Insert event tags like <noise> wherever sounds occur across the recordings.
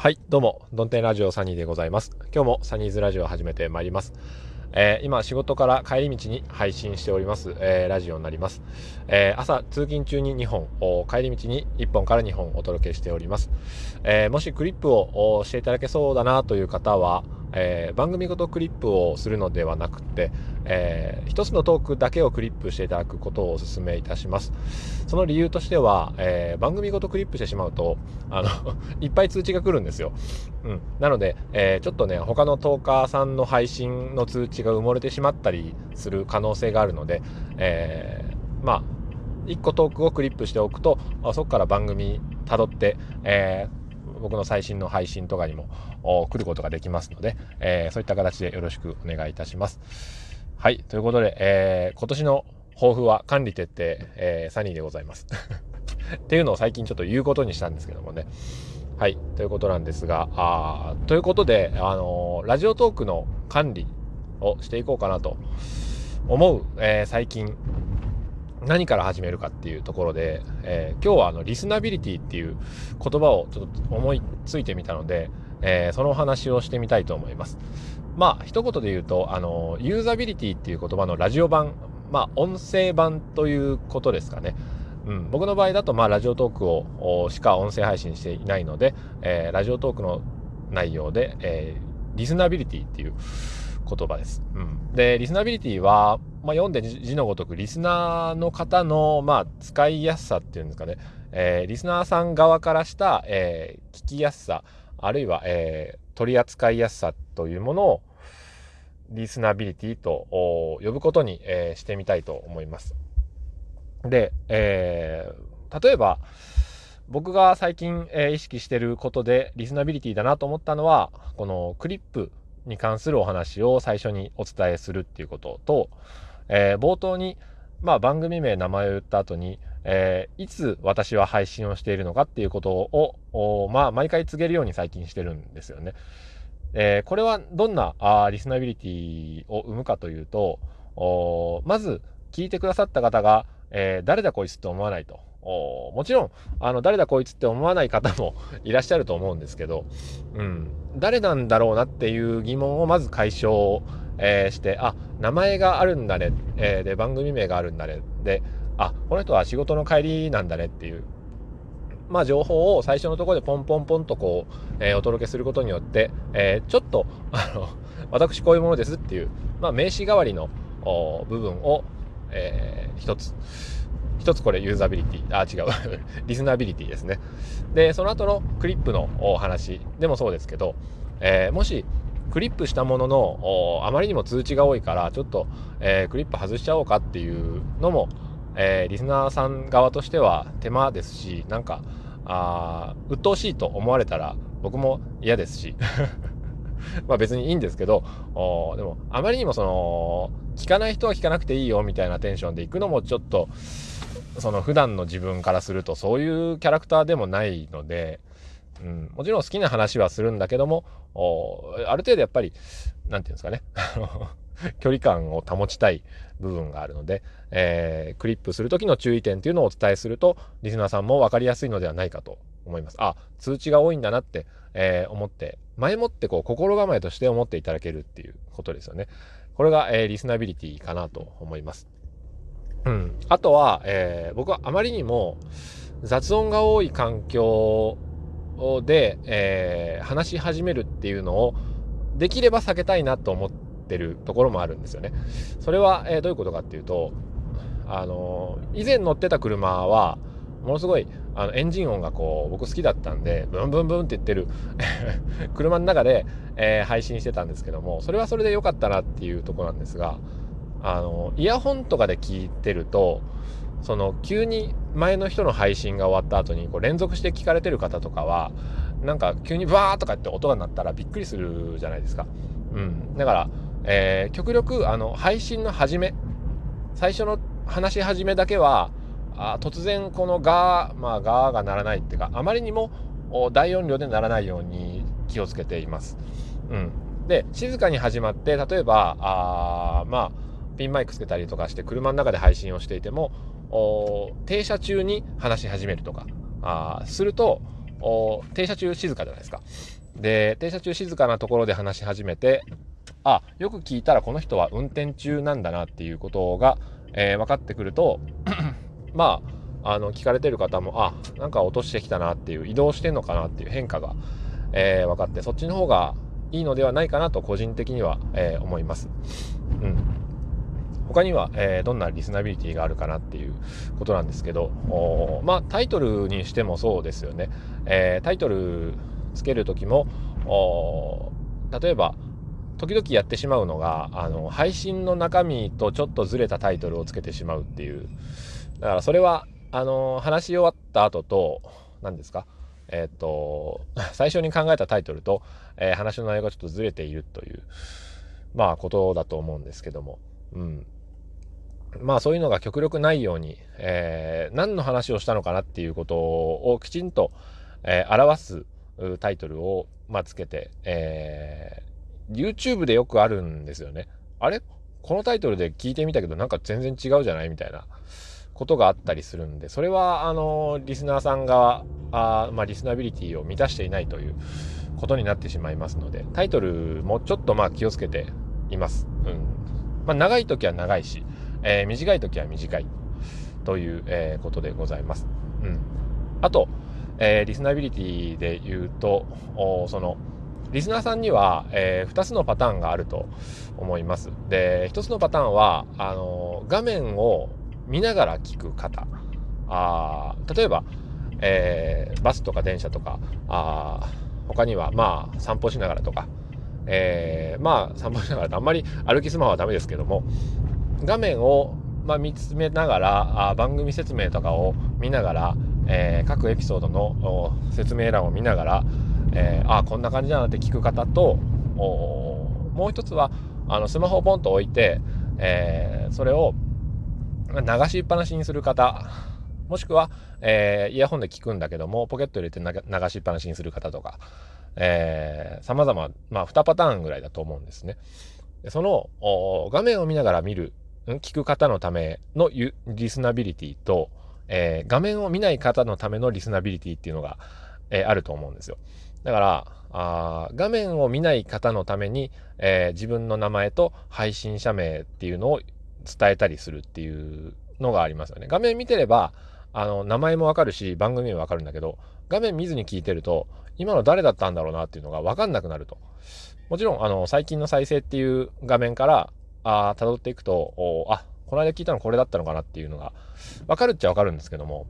はい、どうも、ドンテンラジオサニーでございます。今日もサニーズラジオを始めてまいります。えー、今、仕事から帰り道に配信しております、えー、ラジオになります。えー、朝、通勤中に2本、帰り道に1本から2本お届けしております。えもしクリップをしていただけそうだなという方は、えー、番組ごとクリップをするのではなくて、えー、一つのトークだけをクリップしていただくことをお勧めいたします。その理由としては、えー、番組ごとクリップしてしまうと、あの <laughs> いっぱい通知が来るんですよ。うん。なので、えー、ちょっとね、他のトーカーさんの配信の通知が埋もれてしまったりする可能性があるので、えー、まあ、1個トークをクリップしておくと、そこから番組辿って、えー、僕の最新の配信とかにも来ることができますので、えー、そういった形でよろしくお願いいたします。はい。ということで、えー、今年の抱負は管理徹底、えー、サニーでございます。<laughs> っていうのを最近ちょっと言うことにしたんですけどもね。はい。ということなんですが、あということで、あの、ラジオトークの管理をしていこうかなと思う、え、最近何から始めるかっていうところで、えー、今日はあのリスナビリティっていう言葉をちょっと思いついてみたので、えー、そのお話をしてみたいと思います。まあ一言で言うとあのユーザビリティっていう言葉のラジオ版まあ音声版ということですかね。うん、僕の場合だとまあラジオトークをしか音声配信していないので、えー、ラジオトークの内容で、えー、リスナビリティっていう言葉です。うん、でリスナビリティはまあ、読んで字のごとくリスナーの方の、まあ、使いやすさっていうんですかね、えー、リスナーさん側からした、えー、聞きやすさあるいは、えー、取り扱いやすさというものをリスナビリティと呼ぶことに、えー、してみたいと思います。で、えー、例えば僕が最近、えー、意識してることでリスナビリティだなと思ったのはこのクリップに関するお話を最初にお伝えするっていうこととえー、冒頭に、まあ、番組名、名前を言った後に、えー、いつ私は配信をしているのかっていうことを、まあ、毎回告げるように最近してるんですよね。えー、これはどんなあリスナビリティを生むかというと、まず聞いてくださった方が、えー、誰だこいつって思わないと。もちろん、あの、誰だこいつって思わない方も <laughs> いらっしゃると思うんですけど、うん、誰なんだろうなっていう疑問をまず解消えー、して、あ、名前があるんだね、えー、で、番組名があるんだね、で、あ、この人は仕事の帰りなんだねっていう、まあ、情報を最初のところでポンポンポンとこう、えー、お届けすることによって、えー、ちょっと、<laughs> あの、私こういうものですっていう、まあ、名詞代わりの部分を、えー、一つ、一つこれユーザビリティ、あ、違う。<laughs> リスナビリティですね。で、その後のクリップのお話でもそうですけど、えー、もしクリップしたもののあまりにも通知が多いからちょっと、えー、クリップ外しちゃおうかっていうのも、えー、リスナーさん側としては手間ですしなんかあ鬱陶しいと思われたら僕も嫌ですし。<laughs> まあ別にいいんですけどおでもあまりにもその聞かない人は聞かなくていいよみたいなテンションで行くのもちょっとその普段の自分からするとそういうキャラクターでもないのでうん、もちろん好きな話はするんだけども、ある程度やっぱり、なんていうんですかね、<laughs> 距離感を保ちたい部分があるので、えー、クリップする時の注意点っていうのをお伝えすると、リスナーさんも分かりやすいのではないかと思います。あ、通知が多いんだなって、えー、思って、前もってこう心構えとして思っていただけるっていうことですよね。これが、えー、リスナビリティかなと思います。うん。あとは、え、僕はあまりにも雑音が多い環境で、えー、話し始めるっていうのをできれば避けたいなと思ってるところもあるんですよね。それは、えー、どういうことかっていうと、あのー、以前乗ってた車はものすごいあのエンジン音がこう僕好きだったんでブンブンブンって言ってる <laughs> 車の中で、えー、配信してたんですけどもそれはそれで良かったなっていうとこなんですがあのイヤホンとかで聞いてるとその急に前の人の配信が終わった後にこう連続して聞かれてる方とかはなんか急にバーとかって音が鳴ったらびっくりするじゃないですか。うん、だから、えー、極力あの配信の始め最初の話し始めだけはあ突然このガーまあガーが鳴らないっていうかあまりにも大音量で鳴らないように気をつけています。うん、で静かに始まって例えばあまあピンマイクつけたりとかして車の中で配信をしていても停車中に話し始めるとかあすると停車中静かじゃないですか。で、停車中静かなところで話し始めて、あ、よく聞いたらこの人は運転中なんだなっていうことが、えー、分かってくると、<clears throat> まあ、あの、聞かれてる方も、あ、なんか落としてきたなっていう、移動してんのかなっていう変化が、えー、分かって、そっちの方がいいのではないかなと個人的には、えー、思います。うん。他には、えー、どんなリスナビリティがあるかなっていうことなんですけど、まあ、タイトルにしてもそうですよね。えー、タイトルつける時も、例えば、時々やってしまうのが、あの、配信の中身とちょっとずれたタイトルをつけてしまうっていう。だからそれは、あの、話し終わった後と、何ですか？えっ、と、<laughs> 最初に考えたタイトルと、えー、話の内容がちょっとずれているという、まあ、ことだと思うんですけども。うん。まあそういうのが極力ないように、えー、何の話をしたのかなっていうことをきちんと、えー、表すタイトルを、まあ、つけて、えー、YouTube でよくあるんですよね。あれ？このタイトルで聞いてみたけどなんか全然違うじゃないみたいなことがあったりするんで、それはあのリスナーさんが、あまあ、リスナビリティを満たしていないということになってしまいますので、タイトルもちょっとまあ気をつけています。うん。まあ、長い時は長いし、えー、短い時は短いという、えー、ことでございます。うん。あと、えー、リスナビリティで言うと、その、リスナーさんには、えー、2つのパターンがあると思います。で、1つのパターンは、あの画面を見ながら聞く方。あ例えば、えー、バスとか電車とか、あ他には、まあ、散歩しながらとか、えー、まあ、散歩しながらあんまり歩きスマホはダメですけども、画面を、まあ、見つめながらあ番組説明とかを見ながら、えー、各エピソードの説明欄を見ながら、えー、あこんな感じだなって聞く方ともう一つはあのスマホをポンと置いて、えー、それを流しっぱなしにする方もしくは、えー、イヤホンで聞くんだけどもポケット入れて流しっぱなしにする方とか、えー、様々、まあ、2パターンぐらいだと思うんですね。その画面を見ながら見る聞く方のためのリスナビリティと、えー、画面を見ない方のためのリスナビリティっていうのが、えー、あると思うんですよ。だからあ画面を見ない方のために、えー、自分の名前と配信者名っていうのを伝えたりするっていうのがありますよね。画面見てればあの名前もわかるし番組もわかるんだけど画面見ずに聞いてると今の誰だったんだろうなっていうのがわかんなくなると。もちろんあの最近の再生っていう画面からあ辿っていくとあこの間聞いたのこれだったのかなっていうのが分かるっちゃ分かるんですけども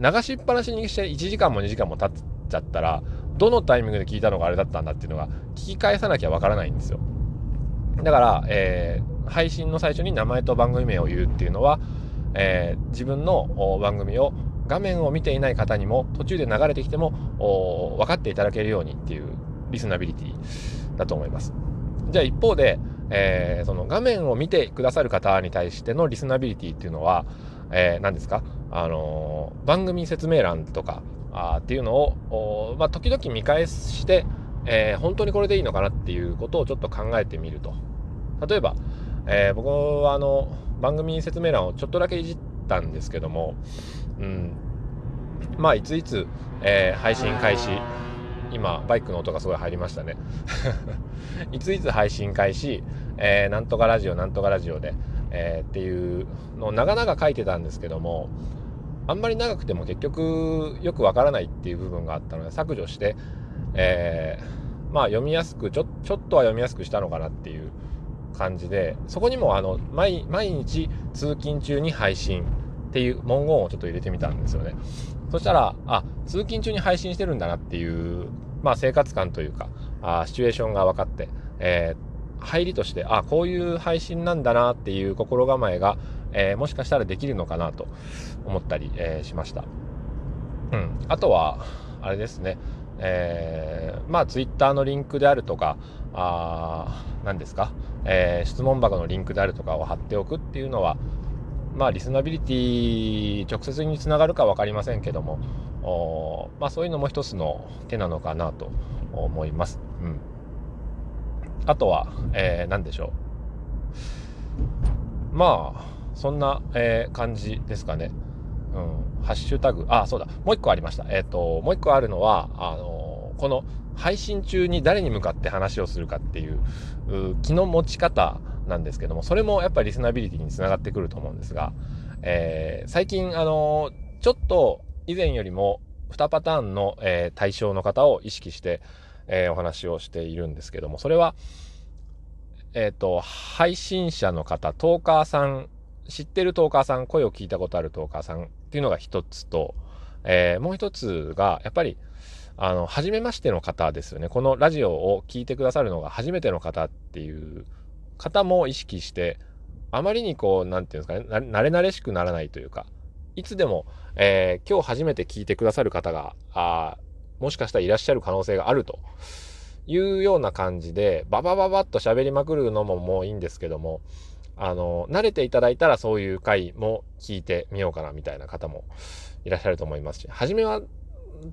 流しっぱなしにして1時間も2時間も経っちゃったらどのタイミングで聞いたのがあれだったんだっていうのが聞き返さなきゃ分からないんですよ。だから、えー、配信の最初に名前と番組名を言うっていうのは、えー、自分の番組を画面を見ていない方にも途中で流れてきても分かっていただけるようにっていうリスナビリティだと思います。じゃあ一方でえー、その画面を見てくださる方に対してのリスナビリティっていうのは、えー、何ですか？あのー、番組説明欄とかあっていうのを、まあ、時々見返して、えー、本当にこれでいいのかなっていうことをちょっと考えてみると。例えば、えー、僕はあの番組説明欄をちょっとだけいじったんですけども、うん、まあいついつ、えー、配信開始。今バイクの音がすごい入りましたね。<laughs> いついつ配信開始、えー、なんとかラジオなんとかラジオで、えー、っていうのを長々書いてたんですけどもあんまり長くても結局よくわからないっていう部分があったので削除して、えー、まあ読みやすくちょちょっとは読みやすくしたのかなっていう感じでそこにもあの毎毎日通勤中に配信っていう文言をちょっと入れてみたんですよね。そしたら、あ、通勤中に配信してるんだなっていう、まあ生活感というか、あシチュエーションが分かって、えー、入りとして、あ、こういう配信なんだなっていう心構えが、えー、もしかしたらできるのかなと思ったり、えー、しました。うん。あとは、あれですね、えー、まあツイッターのリンクであるとか、あ何ですか、えー、質問箱のリンクであるとかを貼っておくっていうのは、まあ、リスナビリティ直接につながるか分かりませんけどもお、まあ、そういうのも一つの手なのかなと思います。うん、あとは、えー、何でしょう。まあ、そんな、えー、感じですかね。うん、ハッシュタグ、あ、そうだ、もう一個ありました。えっ、ー、と、もう一個あるのは、あのこの配信中に誰に向かって話をするかっていう気の持ち方なんですけども、それもやっぱりリスナビリティにつながってくると思うんですが、え、最近、あのちょっと以前よりも2パターンの、え、対象の方を意識して、えー、お話をしているんですけども、それは、えっ、ー、と、配信者の方、トーカーさん、知ってるトーカーさん、声を聞いたことあるトーカーさんっていうのが一つと、えー、もう一つが、やっぱり、あの、初めましての方ですよね。このラジオを聞いてくださるのが初めての方っていう方も意識して、あまりにこう、なんていうんですかね、慣れ慣れしくならないというか、いつでも、えー、今日初めて聞いてくださる方が、あもしかしたらいらっしゃる可能性があるというような感じで、ババババッと喋りまくるのももういいんですけども、あの、慣れていただいたらそういう回も聞いてみようかなみたいな方もいらっしゃると思いますし、初めは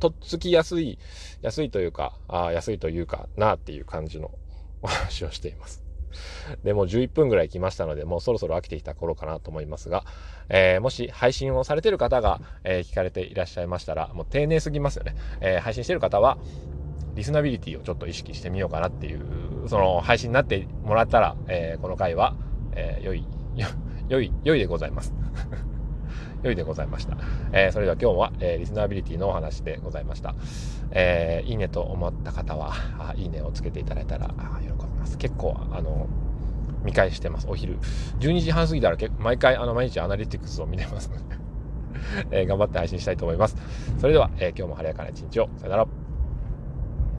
とっつきやすい、安いというか、あ安いというかなっていう感じのお話をしています。で、もう11分ぐらい来ましたので、もうそろそろ飽きてきた頃かなと思いますが、えー、もし配信をされてる方が、えー、聞かれていらっしゃいましたら、もう丁寧すぎますよね。えー、配信してる方は、リスナビリティをちょっと意識してみようかなっていう、その配信になってもらったら、えこの回は、え良い、<laughs> 良い、良いでございます。<laughs> 良いでございました。えー、それでは今日は、えー、リスナビリティのお話でございました。えー、いいねと思った方は、あいいねをつけていただいたらあ喜びます。結構、あの、見返してます。お昼。12時半過ぎたら毎回、あの、毎日アナリティクスを見てますので <laughs> え頑張って配信したいと思います。それでは、え今日も晴れやかな一日を。さよなら。